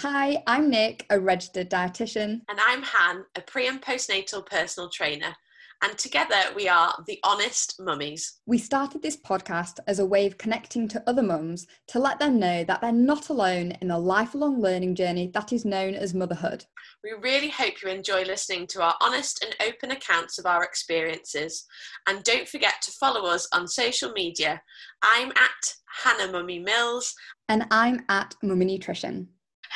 Hi, I'm Nick, a registered dietitian. And I'm Han, a pre and postnatal personal trainer. And together we are the Honest Mummies. We started this podcast as a way of connecting to other mums to let them know that they're not alone in the lifelong learning journey that is known as motherhood. We really hope you enjoy listening to our honest and open accounts of our experiences. And don't forget to follow us on social media. I'm at Hannah Mummy Mills. And I'm at Mummy Nutrition.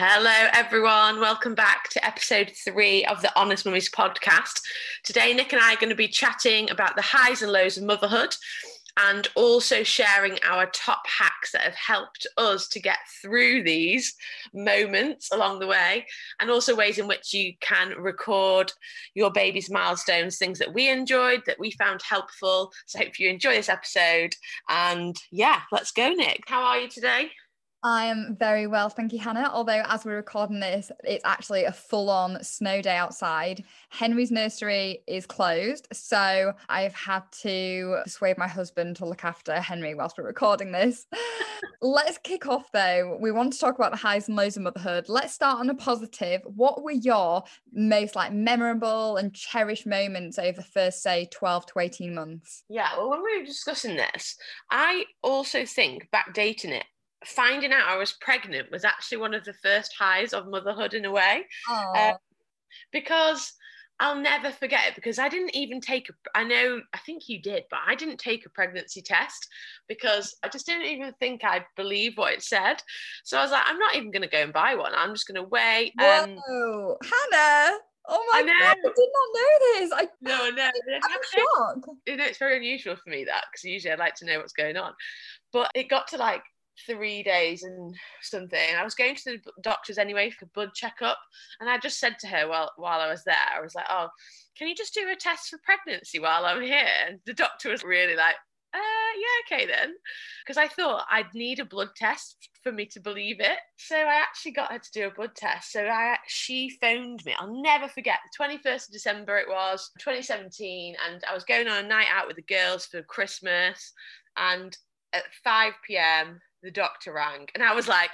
Hello, everyone. Welcome back to episode three of the Honest Mummies podcast. Today, Nick and I are going to be chatting about the highs and lows of motherhood and also sharing our top hacks that have helped us to get through these moments along the way, and also ways in which you can record your baby's milestones, things that we enjoyed, that we found helpful. So, I hope you enjoy this episode. And yeah, let's go, Nick. How are you today? I am very well, thank you, Hannah. Although, as we're recording this, it's actually a full on snow day outside. Henry's nursery is closed. So, I've had to persuade my husband to look after Henry whilst we're recording this. Let's kick off, though. We want to talk about the highs and lows of motherhood. Let's start on a positive. What were your most like memorable and cherished moments over the first, say, 12 to 18 months? Yeah, well, when we were discussing this, I also think backdating it finding out I was pregnant was actually one of the first highs of motherhood in a way. Um, because I'll never forget it because I didn't even take a, I know I think you did but I didn't take a pregnancy test because I just didn't even think I'd believe what it said so I was like I'm not even going to go and buy one I'm just going to wait um, Whoa Hannah Oh my god, I did not know this. I no, no, I'm shocked. You know, it's very unusual for me that because usually I like to know what's going on. But it got to like three days and something. I was going to the doctors anyway for a blood checkup, and I just said to her while while I was there, I was like, "Oh, can you just do a test for pregnancy while I'm here?" And the doctor was really like, uh, yeah, okay then. Because I thought I'd need a blood test for me to believe it. So I actually got her to do a blood test. So I she phoned me. I'll never forget the 21st of December it was 2017. And I was going on a night out with the girls for Christmas. And at 5 p.m., the doctor rang. And I was like,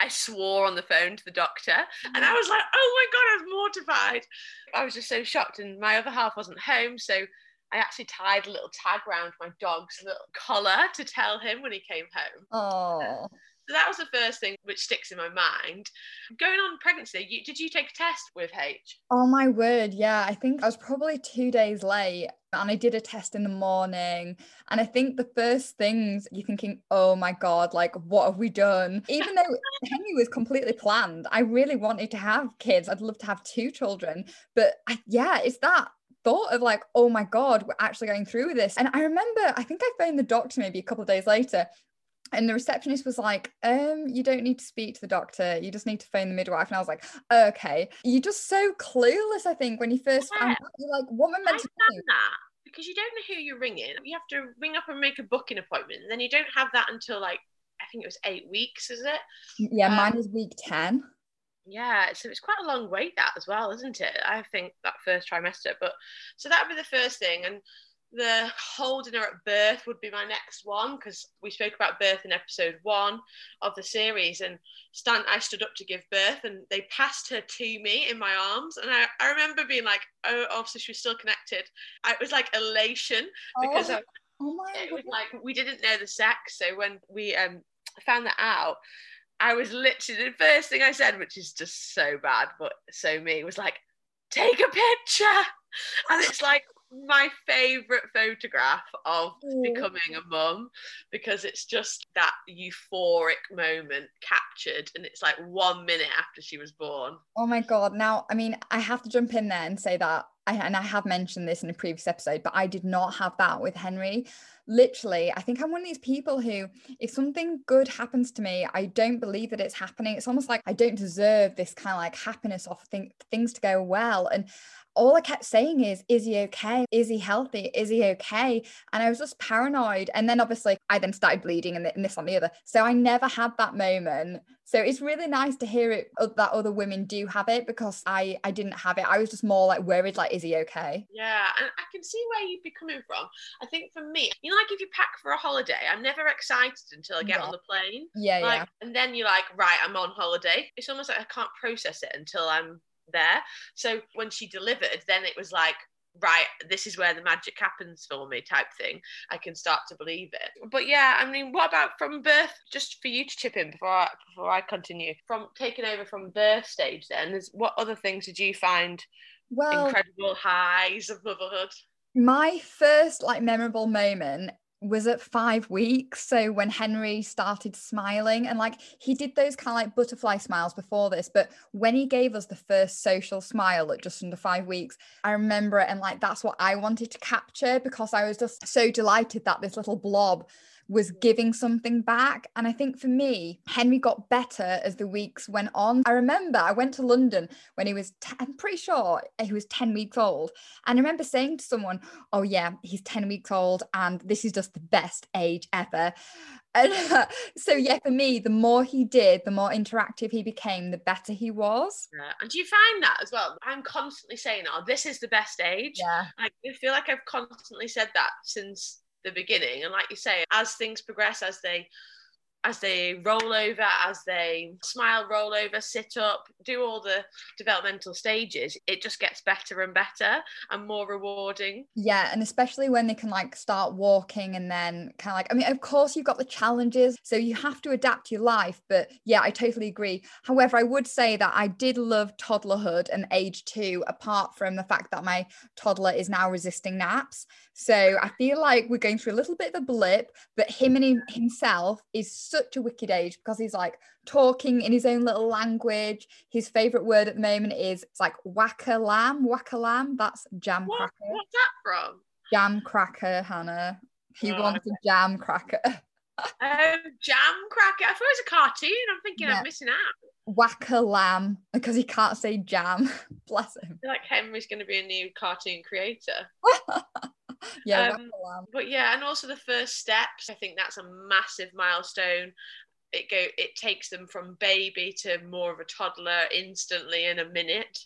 I swore on the phone to the doctor. And I was like, oh my God, I was mortified. I was just so shocked. And my other half wasn't home. So I actually tied a little tag around my dog's little collar to tell him when he came home. Oh. So that was the first thing which sticks in my mind. Going on pregnancy, you, did you take a test with H? Oh my word, yeah. I think I was probably two days late and I did a test in the morning. And I think the first things you're thinking, oh my God, like, what have we done? Even though Henry was completely planned, I really wanted to have kids. I'd love to have two children. But I, yeah, it's that thought of like, oh my God, we're actually going through with this. And I remember, I think I phoned the doctor maybe a couple of days later and the receptionist was like, um, you don't need to speak to the doctor. You just need to phone the midwife. And I was like, okay. You're just so clueless, I think, when you first yeah. out. You're like, what am I meant to do? That because you don't know who you're ringing. You have to ring up and make a booking appointment. And then you don't have that until like, I think it was eight weeks, is it? Yeah, um, mine was week 10. Yeah, so it's quite a long wait that as well, isn't it? I think that first trimester. But so that would be the first thing. And the holding her at birth would be my next one because we spoke about birth in episode one of the series and Stan I stood up to give birth and they passed her to me in my arms and I, I remember being like oh obviously she was still connected. I, it was like elation because oh, I, oh my it was like we didn't know the sex so when we um found that out I was literally the first thing I said which is just so bad but so me was like take a picture! And it's like my favorite photograph of mm. becoming a mum because it's just that euphoric moment captured and it's like one minute after she was born oh my god now i mean i have to jump in there and say that I, and i have mentioned this in a previous episode but i did not have that with henry literally i think i'm one of these people who if something good happens to me i don't believe that it's happening it's almost like i don't deserve this kind of like happiness or thing, things to go well and all I kept saying is, is he okay? Is he healthy? Is he okay? And I was just paranoid. And then obviously I then started bleeding and, this on the other. So I never had that moment. So it's really nice to hear it uh, that other women do have it because I I didn't have it. I was just more like worried, like, is he okay? Yeah, and I can see where you'd be coming from. I think for me, you know, like if you pack for a holiday, I'm never excited until I get Yeah. on the plane. Yeah, like, yeah. And then you're like, right, I'm on holiday. It's almost like I can't process it until I'm there. So when she delivered, then it was like, right, this is where the magic happens for me, type thing. I can start to believe it. But yeah, I mean, what about from birth? Just for you to chip in before I, before I continue. From taking over from birth stage, then, there's, what other things did you find Well, incredible highs of motherhood? my first like memorable moment was at five weeks. So when Henry started smiling, and like he did those kind of like butterfly smiles before this, but when he gave us the first social smile at just under five weeks, I remember it. And like that's what I wanted to capture because I was just so delighted that this little blob was giving something back. And I think for me, Henry got better as the weeks went on. I remember I went to London when he was, i I'm pretty sure he was 10 weeks old. And I remember saying to someone, oh yeah, he's 10 weeks old and this is just the best age ever. And uh, so yeah, for me, the more he did, the more interactive he became, the better he was. Yeah. And do you find that as well? I'm constantly saying, oh, this is the best age. Yeah. I feel like I've constantly said that since the beginning. And like you say, as things progress, as they as they roll over, as they smile, roll over, sit up, do all the developmental stages, it just gets better and better and more rewarding. Yeah, and especially when they can like start walking and then kind of like, I mean, of course, you've got the challenges, so you have to adapt your life. But yeah, I totally agree. However, I would say that I did love toddlerhood and age two, apart from the fact that my toddler is now resisting naps. So I feel like we're going through a little bit of a blip, but him and him, himself is such a wicked age because he's like talking in his own little language. His favorite word at the moment is it's like whacker lamb, whacker lamb. That's jam What, cracker what's that from? jam cracker, Hannah. He Oh, wants a jam cracker. Oh, jam cracker. I thought it was a cartoon. I'm thinking Yeah. I'm missing out. Whacker lamb because he can't say jam. Bless him. I feel like Henry's going to be a new cartoon creator. Yeah, Um, but yeah, and also the first steps. I think that's a massive milestone. It go it takes them from baby to more of a toddler instantly in a minute.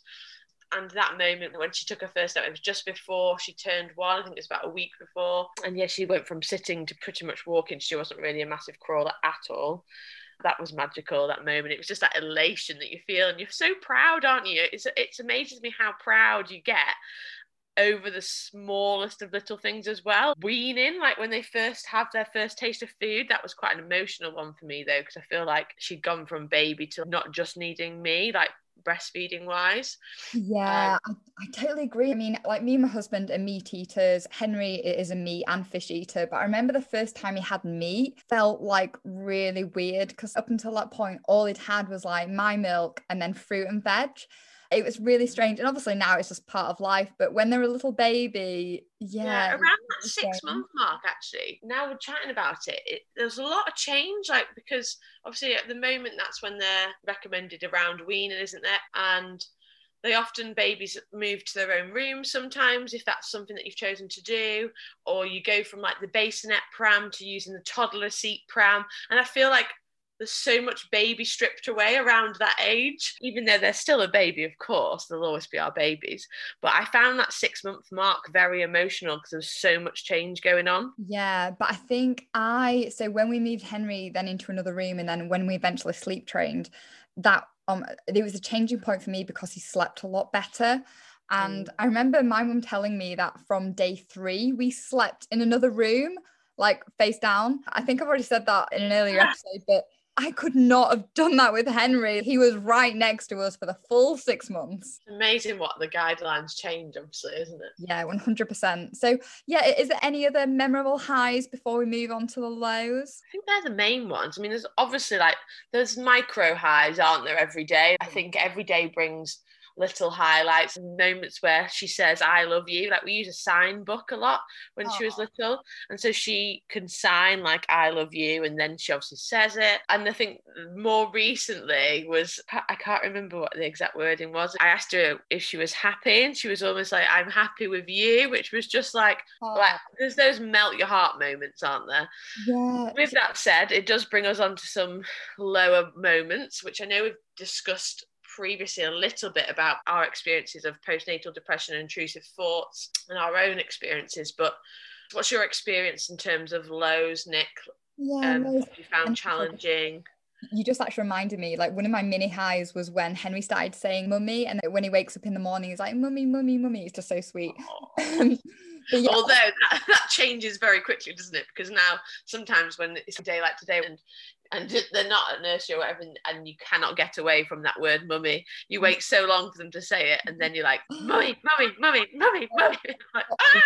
And that moment when she took her first step, it was just before she turned one. I think it was about a week before. And yeah, she went from sitting to pretty much walking. She wasn't really a massive crawler at all. That was magical. That moment. It was just that elation that you feel, and you're so proud, aren't you? It's it's amazes me how proud you get over the smallest of little things as well. Weaning, like when they first have their first taste of food, that was quite an emotional one for me though, because I feel like she'd gone from baby to not just needing me, like breastfeeding wise. Yeah, um, I, I totally agree. I mean, like me and my husband are meat eaters. Henry is a meat and fish eater. But I remember the first time he had meat felt like really weird because up until that point, all he'd had was like my milk and then fruit and veg. It was really strange. And obviously now it's just part of life. But when they're a little baby, yeah. around that six month mark, actually. Now we're chatting about it, it. There's a lot of change, like because obviously at the moment that's when they're recommended around weaning, isn't there? And they often babies move to their own room sometimes if that's something that you've chosen to do, or you go from like the bassinet pram to using the toddler seat pram. And I feel like there's so much baby stripped away around that age, even though they're still a baby, of course, they'll always be our babies. But I found that six month mark very emotional because there was so much change going on. Yeah, but I think I so when we moved Henry then into another room and then when we eventually sleep trained, that um there was a changing point for me because he slept a lot better. And I remember my mum telling me that from day three we slept in another room, like face down. I think I've already said that in an earlier episode, but I could not have done that with Henry. He was right next to us for the full six months. Amazing what the guidelines change, obviously, isn't it? Yeah, 100%. So, yeah, is there any other memorable highs before we move on to the lows? I think they're the main ones. I mean, there's obviously like there's micro highs, aren't there, every day? I mm. think every day brings little highlights and moments where she says i love you like we use a sign book a lot when Aww. she was little and so she can sign like i love you and then she obviously says it and i think more recently was i can't remember what the exact wording was i asked her if she was happy and she was almost like i'm happy with you which was just like Aww. like there's those melt your heart moments aren't there yeah with that said it does bring us on to some lower moments which i know we've discussed previously a little bit about our experiences of postnatal depression and intrusive thoughts and our own experiences, but what's your experience in terms of lows, Nick? Yeah, um, you found challenging? You just actually reminded me, like one of my mini highs was when Henry started saying mummy, and when he wakes up in the morning, he's like, Mummy, mummy, mummy. It's just so sweet. yeah. Although that, that changes very quickly, doesn't it? Because now sometimes when it's a day like today and and they're not at nursery or whatever, and, and, you cannot get away from that word mummy. You mm. wait so long for them to say it, and then you're like, mummy, mummy, mummy, mummy, mummy. like, ah!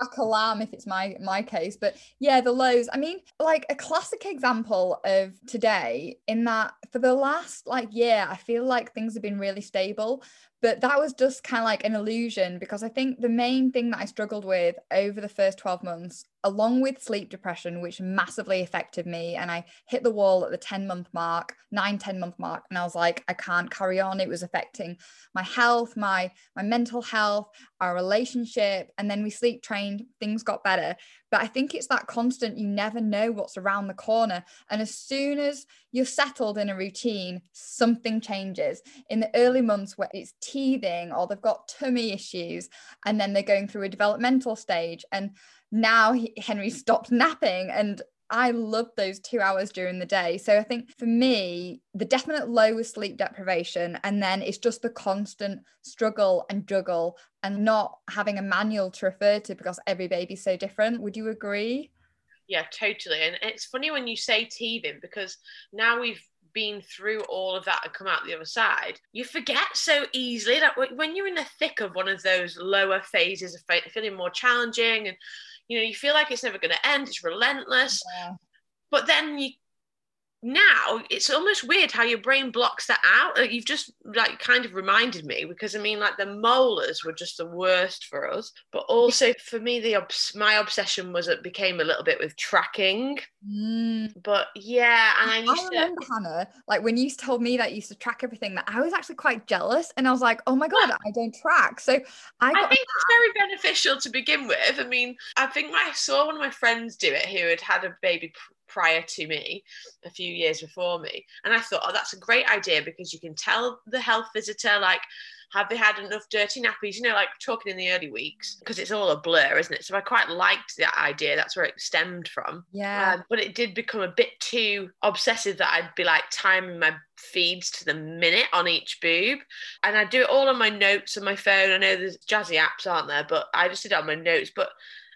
Whack alarm if it's my my case. But yeah, the lows. I mean, like a classic example of today in that for the last like year, I feel like things have been really stable. But that was just kind of like an illusion because I think the main thing that I struggled with over the first 12 months, along with sleep depression, which massively affected me, and I hit the wall at the 10 month mark, nine, 10 month mark, and I was like, I can't carry on. It was affecting my health, my my mental health, our relationship. And then we sleep trained, things got better. But I think it's that constant, you never know what's around the corner. And as soon as you're settled in a routine, something changes. In the early months where it's teething or they've got tummy issues, and then they're going through a developmental stage. And now he, Henry stopped napping and I love those two hours during the day. So I think for me, the definite low was sleep deprivation. And then it's just the constant struggle and juggle and not having a manual to refer to because every baby's so different. Would you agree? Yeah, totally. And it's funny when you say teething because now we've been through all of that and come out the other side, you forget so easily that when you're in the thick of one of those lower phases of feeling more challenging and you know you feel like it's never going to end it's relentless yeah. but then you now it's almost weird how your brain blocks that out. Like you've just like kind of reminded me because i mean like the molars were just the worst for us but also for me the obs- my obsession was it became a little bit with tracking. Mm. but yeah and i used I remember, to hannah like when you told me that you used to track everything that i was actually quite jealous and i was like oh my god i don't track. So i, I think it's very beneficial to begin with. I mean i think i saw one of my friends do it who had had a baby prior to me, a few years before me. And I thought, oh, that's a great idea because you can tell the health visitor, like, have they had enough dirty nappies? You know, like talking in the early weeks, because it's all a blur, isn't it? So I quite liked that idea. That's where it stemmed from. Yeah. Um, but it did become a bit too obsessive that I'd be like timing my feeds to the minute on each boob. And I do it all on my notes on my phone. I know there's jazzy apps, aren't there? But I just did it on my notes. But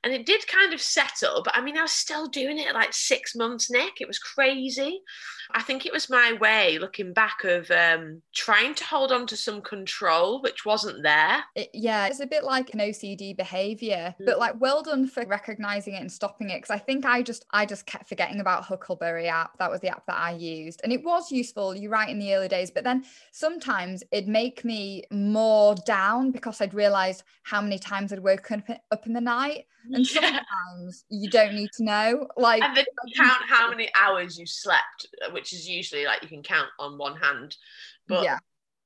and it did kind of settle but i mean i was still doing it like six months nick it was crazy i think it was my way looking back of um, trying to hold on to some control which wasn't there. It, yeah it's a bit like an ocd behavior mm. but like well done for recognizing it and stopping it because i think i just i just kept forgetting about huckleberry app. That was the app that i used and it was useful you're right in the early days but then sometimes it'd make me more down because i'd realized how many times i'd woken up in the night and sometimes you don't need to know like and then count how many hours you slept which is usually like you can count on one hand. But yeah.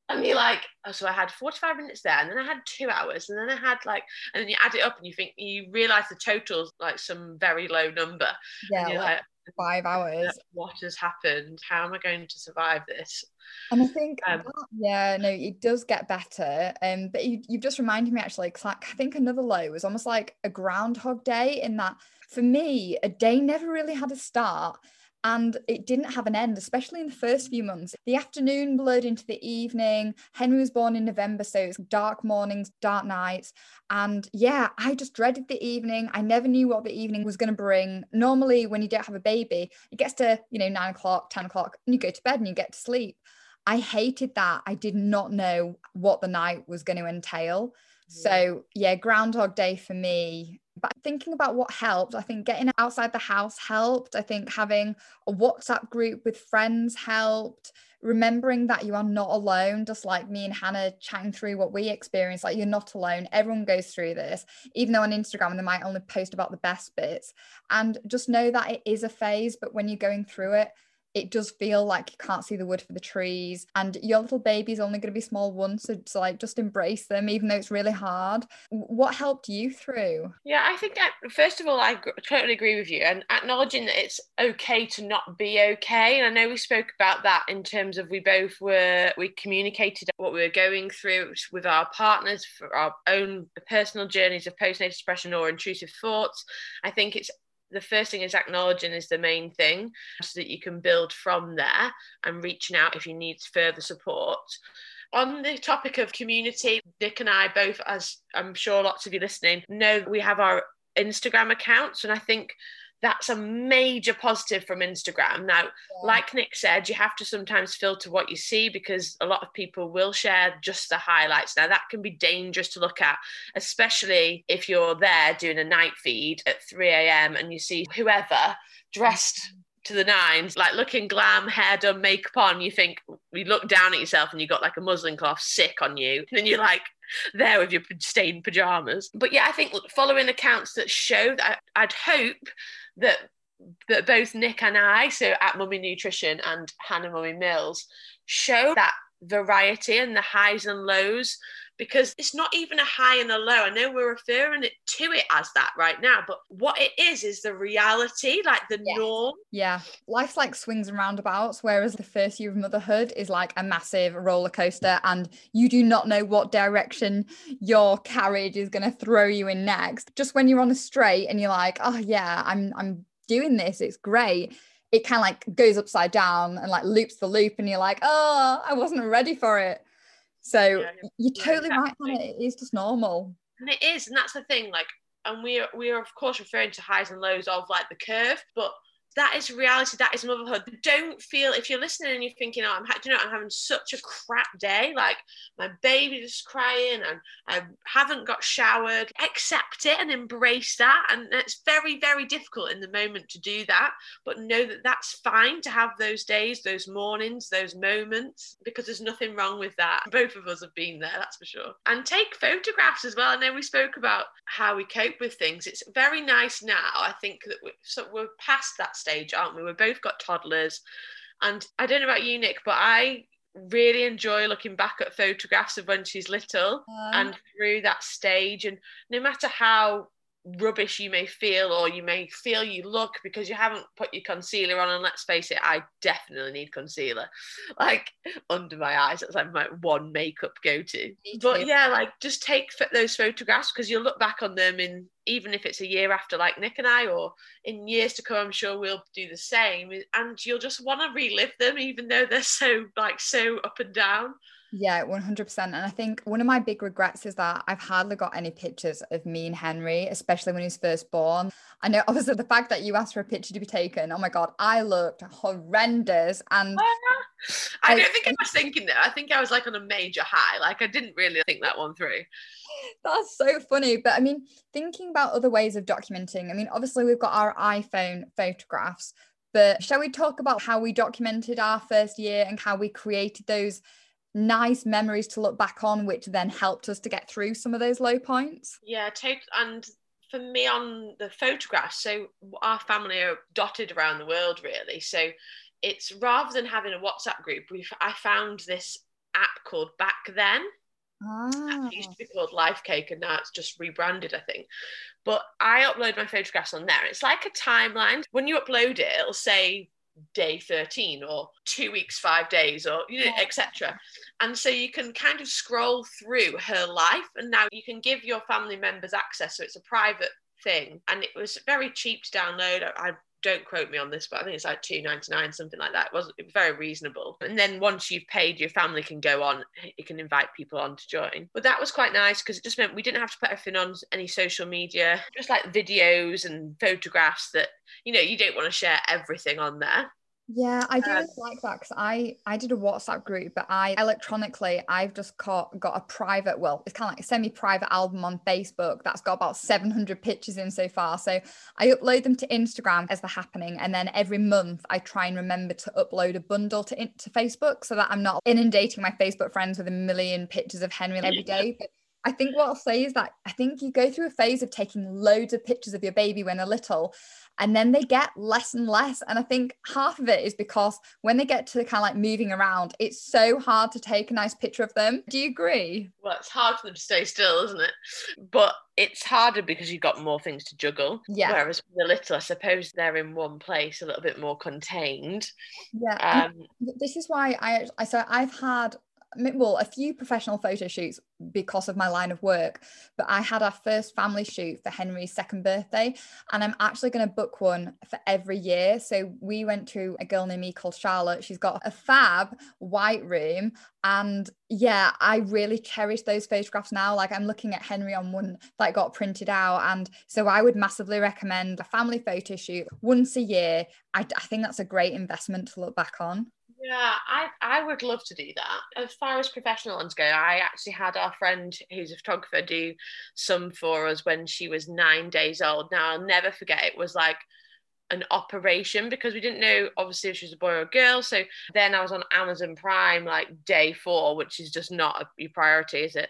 and you're like oh, so i had 45 minutes there and then i had two hours and then i had like and then you add it up and you think you realize the total's like some very low number. Yeah like, like five hours. what has happened? How am i going to survive this? And I think, um, that, yeah, no, it does get better. Um, but you, you've just reminded me actually, because like, I think another low was almost like a groundhog day in that for me, a day never really had a start and it didn't have an end, especially in the first few months. The afternoon blurred into the evening. Henry was born in November, so it's dark mornings, dark nights. And yeah, I just dreaded the evening. I never knew what the evening was going to bring. Normally, when you don't have a baby, it gets to, you know, nine o'clock, 10 o'clock, and you go to bed and you get to sleep. I hated that. I did not know what the night was going to entail. So, yeah, Groundhog Day for me. But thinking about what helped, I think getting outside the house helped. I think having a WhatsApp group with friends helped. remembering that you are not alone, just like me and Hannah chatting through what we experience, like you're not alone. Everyone goes through this, even though on Instagram they might only post about the best bits. And just know that it is a phase, but when you're going through it, it does feel like you can't see the wood for the trees and your little baby's only going to be small once so, like just embrace them even though it's really hard. What helped you through? Yeah i think uh, first of all i totally agree with you and acknowledging that it's okay to not be okay and i know we spoke about that in terms of we both were we communicated what we were going through with our partners for our own personal journeys of postnatal depression or intrusive thoughts. I think it's the first thing is acknowledging is the main thing so that you can build from there and reaching out if you need further support. On the topic of community nick and i both as i'm sure lots of you listening know we have our instagram accounts and i think that's a major positive from Instagram. Now, yeah. like Nick said, you have to sometimes filter what you see because a lot of people will share just the highlights. Now, that can be dangerous to look at, especially if you're there doing a night feed at 3 a.m. and you see whoever dressed mm-hmm. to the nines, like looking glam, hair done, makeup on. You think you look down at yourself and you got like a muslin cloth sick on you, and you're like, there with your stained pajamas. But yeah, I think following accounts that show that I'd hope that that both Nick and I, so at Mummy Nutrition and Hannah Mummy Mills, show that variety and the highs and lows because it's not even a high and a low. I know we're referring it to it as that right now, but what it is is the reality, like the yeah. norm. Yeah. Life's like swings and roundabouts, whereas the first year of motherhood is like a massive roller coaster, and you do not know what direction your carriage is going to throw you in next. Just when you're on a straight and you're like, oh, yeah, I'm, I'm doing this, it's great it kind of like goes upside down and like loops the loop and you're like oh i wasn't ready for it so yeah, you're totally exactly. right. It is just normal. And it is, and that's the thing. Like, and we are we are of course referring to highs and lows of like the curve, but that is reality. That is motherhood. Don't feel if you're listening and you're thinking, "Oh, I'm, you know, I'm having such a crap day. Like my baby's crying and I haven't got showered." Accept it and embrace that. And it's very, very difficult in the moment to do that, but know that that's fine to have those days, those mornings, those moments, because there's nothing wrong with that. Both of us have been there, that's for sure. And take photographs as well. I know we spoke about how we cope with things. It's very nice now. I think that we're, so we're past that stage, aren't we? We've both got toddlers. And I don't know about you, Nick, but I really enjoy looking back at photographs of when she's little um, and through that stage. And no matter how rubbish you may feel or you may feel you look because you haven't put your concealer on and let's face it i definitely need concealer like under my eyes. That's like my one makeup go to but yeah like just take those photographs because you'll look back on them in even if it's a year after like nick and i or in years to come i'm sure we'll do the same. And you'll just want to relive them even though they're so like so up and down yeah, 100%. And I think one of my big regrets is that I've hardly got any pictures of me and Henry, especially when he was first born. I know, obviously, the fact that you asked for a picture to be taken, oh my God, I looked horrendous. And I don't think I was thinking that. I think I was like on a major high. Like, I didn't really think that one through. That's so funny. But I mean, thinking about other ways of documenting, I mean, obviously, we've got our iPhone photographs. But shall we talk about how we documented our first year and how we created those nice memories to look back on, which then helped us to get through some of those low points. Yeah, take and for me on the photographs, so our family are dotted around the world really. So it's rather than having a WhatsApp group, we've I found this app called BackThen. Ah. It used to be called Lifecake and now it's just rebranded, I think. But I upload my photographs on there. It's like a timeline. When you upload it, it'll say day 13 or two weeks five days or you know yeah. etc and so you can kind of scroll through her life and now you can give your family members access so it's a private thing and it was very cheap to download i, I don't quote me on this, but I think it's like two ninety nine, something like that. It was, it was very reasonable. And then once you've paid, your family can go on. You can invite people on to join. But that was quite nice because it just meant we didn't have to put everything on any social media, just like videos and photographs that you know you don't want to share everything on there. Yeah, I do Um, like that because I I did a WhatsApp group, but I electronically I've just got got a private, well, it's kind of like a semi-private album on Facebook that's got about 700 pictures in so far. So I upload them to Instagram as they're happening, and then every month I try and remember to upload a bundle to to Facebook so that I'm not inundating my Facebook friends with a million pictures of Henry every day. But I think what I'll say is that I think you go through a phase of taking loads of pictures of your baby when they're little, and then they get less and less. And I think half of it is because when they get to kind of like moving around, it's so hard to take a nice picture of them. Do you agree? Well, it's hard for them to stay still, isn't it? But it's harder because you've got more things to juggle. Yeah. Whereas the little, I suppose they're in one place, a little bit more contained. Yeah. Um, this is why I, I so I've had well a few professional photo shoots because of my line of work but i had our first family shoot for henry's second birthday and i'm actually going to book one for every year. So we went to a girl named me called charlotte. She's got a fab white room and yeah i really cherish those photographs now. Like i'm looking at henry on one that got printed out and so i would massively recommend a family photo shoot once a year. I, I think that's a great investment to look back on Yeah, I, I would love to do that. As far as professional ones go, I actually had our friend who's a photographer do some for us when she was nine days old. Now, I'll never forget, it was like an operation because we didn't know obviously if she was a boy or a girl. So then I was on Amazon Prime like day four, which is just not a, your priority, is it?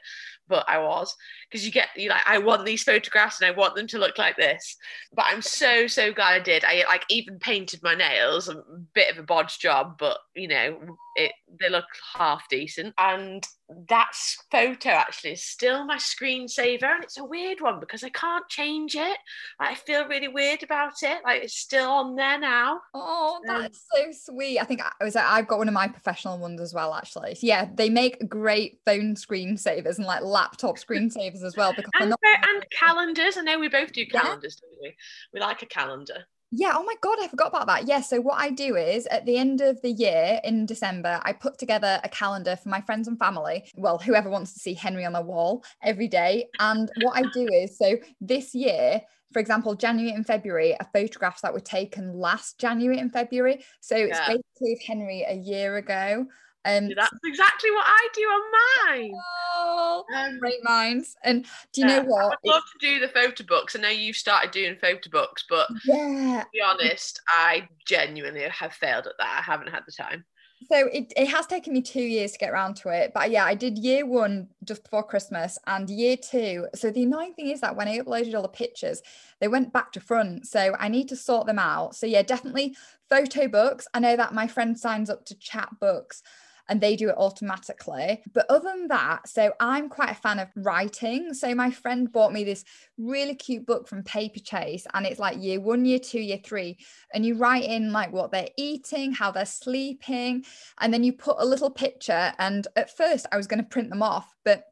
But I was because you get you like I want these photographs and I want them to look like this. But I'm so so glad I did. I like even painted my nails, a bit of a bodge job, but you know it they look half decent. And that photo actually is still my screensaver, and it's a weird one because I can't change it. Like, I feel really weird about it. Like it's still on there now. Oh, Um, that's so sweet. I think I was like, I've got one of my professional ones as well, actually. So, yeah, they make great phone screensavers and like laptop screensavers as well because And, not. and calendars. I know we both do Yeah. calendars, don't we? We like a calendar. Yeah, oh my God, I forgot about that. Yeah, so what I do is at the end of the year in December, I put together a calendar for my friends and family. Well, whoever wants to see Henry on their wall every day. And what I do is, so this year, for example, January and February are photographs that were taken last January and February. So it's Yeah. basically of Henry a year ago. Um, That's exactly what I do on mine. oh, Um, great minds. And do you yeah, know what? I'd love to do the photo books. I know you've started doing photo books, but to yeah, be honest, I genuinely have failed at that. I haven't had the time. So it, it has taken me two years to get around to it. But yeah, I did year one just before Christmas and year two. So the annoying thing is that when I uploaded all the pictures, they went back to front. So I need to sort them out. So yeah, definitely photo books. I know that my friend signs up to chat books and they do it automatically. But other than that, so I'm quite a fan of writing. So my friend bought me this really cute book from Paperchase, and it's like year one, year two, year three. And you write in like what they're eating, how they're sleeping, and then you put a little picture. And at first, I was going to print them off, but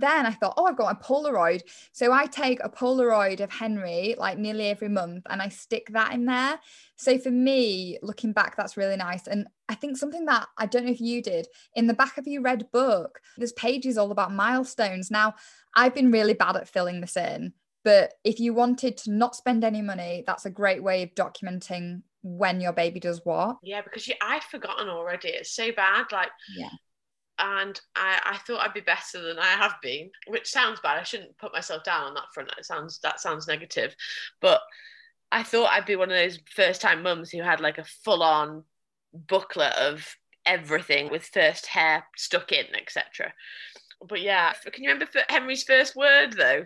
then I thought, oh, I've got a Polaroid. So I take a Polaroid of Henry like nearly every month and I stick that in there. So for me, looking back, that's really nice. And I think something that I don't know if you did in the back of your red book, there's pages all about milestones. Now, I've been really bad at filling this in, but if you wanted to not spend any money, that's a great way of documenting when your baby does what. Yeah, because you, I've forgotten already. It's so bad. Like, Yeah. And I, I thought I'd be better than I have been, which sounds bad. I shouldn't put myself down on that front. That sounds that sounds negative, but I thought I'd be one of those first time mums who had like a full on booklet of everything with first hair stuck in, etc. But yeah, can you remember Henry's first word though?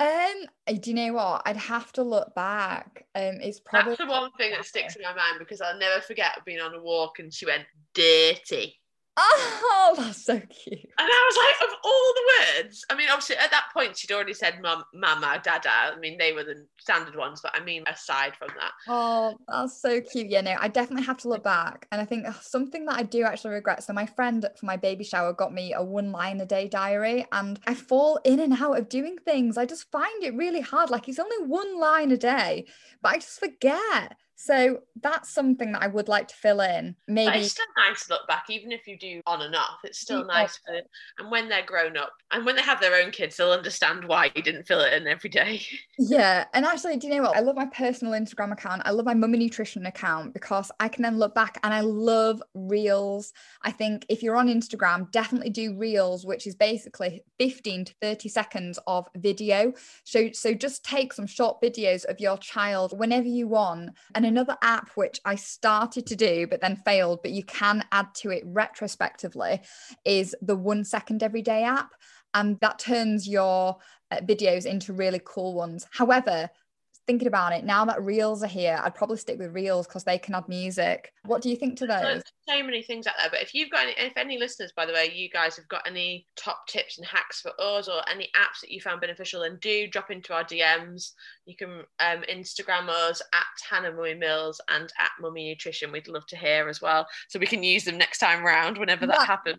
Um, do you know what? I'd have to look back. Um, it's probably That's the one thing that sticks in my mind because I'll never forget being on a walk and she went dirty. Oh, that's so cute. And I was like, of all the words, I mean, obviously at that point she'd already said mum, mama, dada. I mean, they were the standard ones, but I mean, aside from that, Oh, that's so cute. Yeah, no, I definitely have to look back. And I think ugh, something that I do actually regret. So my friend for my baby shower got me a one line a day diary and I fall in and out of doing things. I just find it really hard. Like it's only one line a day, but I just forget. So that's something that I would like to fill in. Maybe But it's still nice to look back, even if you do on and off. It's still Yeah. nice for, and when they're grown up and when they have their own kids, they'll understand why you didn't fill it in every day. Yeah, and actually, do you know what? I love my personal Instagram account. I love my mummy nutrition account because I can then look back and I love reels. I think if you're on Instagram, definitely do reels, which is basically 15 to 30 seconds of video. So, so just take some short videos of your child whenever you want. And another app which I started to do but then failed, but you can add to it retrospectively, is the one second everyday app. And that turns your uh, videos into really cool ones. However, thinking about it, now that reels are here, I'd probably stick with reels because they can add music. What do you think to those? So many things out there. But if you've got any, if any listeners, by the way, you guys have got any top tips and hacks for us or any apps that you found beneficial, then do drop into our DMs. You can um, Instagram us at Hannah Mummy Mills and at Mummy Nutrition. We'd love to hear as well, so we can use them next time round whenever that happens.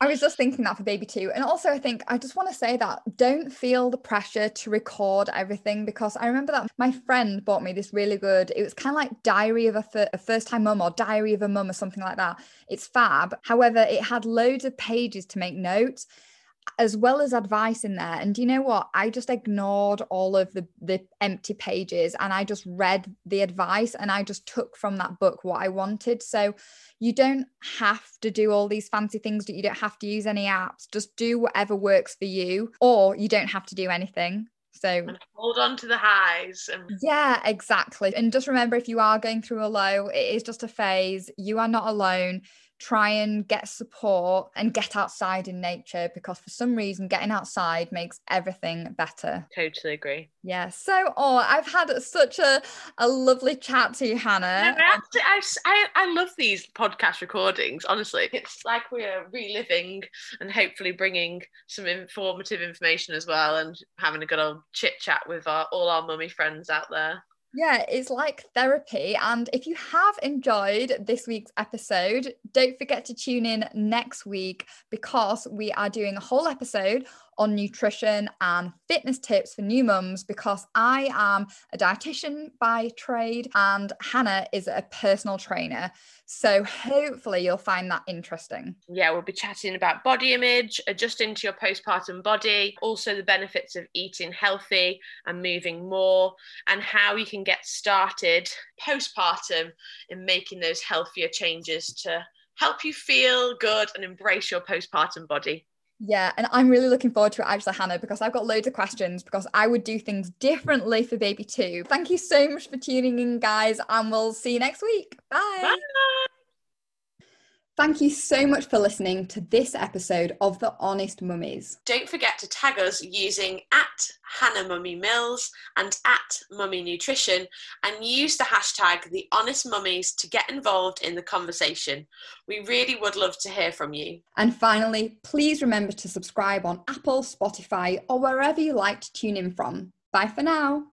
I was just thinking that for baby two. And also, I think I just want to say that don't feel the pressure to record everything because I remember that my friend bought me this really good, it was kind of like Diary of a, fir- a First Time Mum or Diary of a Mum or something like that. It's fab. However, it had loads of pages to make notes as well as advice in there. And do you know what? I just ignored all of the the empty pages and I just read the advice and I just took from that book what I wanted. So you don't have to do all these fancy things that you don't have to use any apps. Just do whatever works for you or you don't have to do anything. So And hold on to the highs. And yeah, exactly. And just remember if you are going through a low, it is just a phase. You are not alone. Try and get support and get outside in nature because for some reason, getting outside makes everything better. totally agree. Yeah. So, oh, I've had such a, a lovely chat to you, No, Hannah. I, actually- I, I- I love these podcast recordings, honestly. It's like we're reliving and hopefully bringing some informative information as well and having a good old chit chat with our, all our mummy friends out there. Yeah, it's like therapy. And if you have enjoyed this week's episode, don't forget to tune in next week because we are doing a whole episode on nutrition and fitness tips for new mums because I am a dietitian by trade and Hannah is a personal trainer. So hopefully you'll find that interesting. Yeah, we'll be chatting about body image, adjusting to your postpartum body, also the benefits of eating healthy and moving more, and how you can get started postpartum in making those healthier changes to help you feel good and embrace your postpartum body. Yeah, and I'm really looking forward to it actually, Hannah, because I've got loads of questions because I would do things differently for baby two. Thank you so much for tuning in, guys, and we'll see you next week. Bye. Bye. Thank you so much for listening to this episode of The Honest Mummies. Don't forget to tag us using at Hannah Mummy Mills and at Mummy Nutrition and use the hashtag The Honest Mummies to get involved in the conversation. We really would love to hear from you. And finally, please remember to subscribe on Apple, Spotify, or wherever you like to tune in from. Bye for now.